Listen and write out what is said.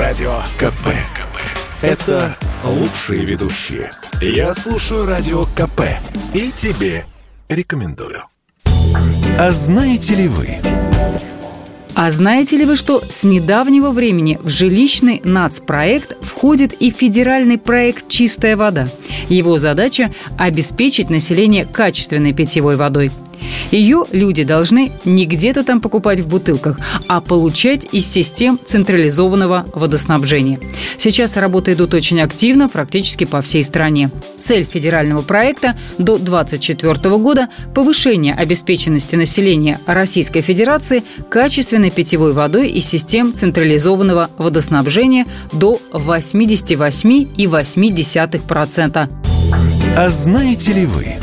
Радио КП. КП. Это лучшие ведущие. Я слушаю Радио КП. И тебе рекомендую. А знаете ли вы... А знаете ли вы, что с недавнего времени в жилищный нацпроект входит и федеральный проект «Чистая вода»? Его задача – обеспечить население качественной питьевой водой – ее люди должны не где-то там покупать в бутылках, а получать из систем централизованного водоснабжения. Сейчас работы идут очень активно практически по всей стране. Цель федерального проекта до 2024 года – повышение обеспеченности населения Российской Федерации качественной питьевой водой из систем централизованного водоснабжения до 88,8%. А знаете ли вы,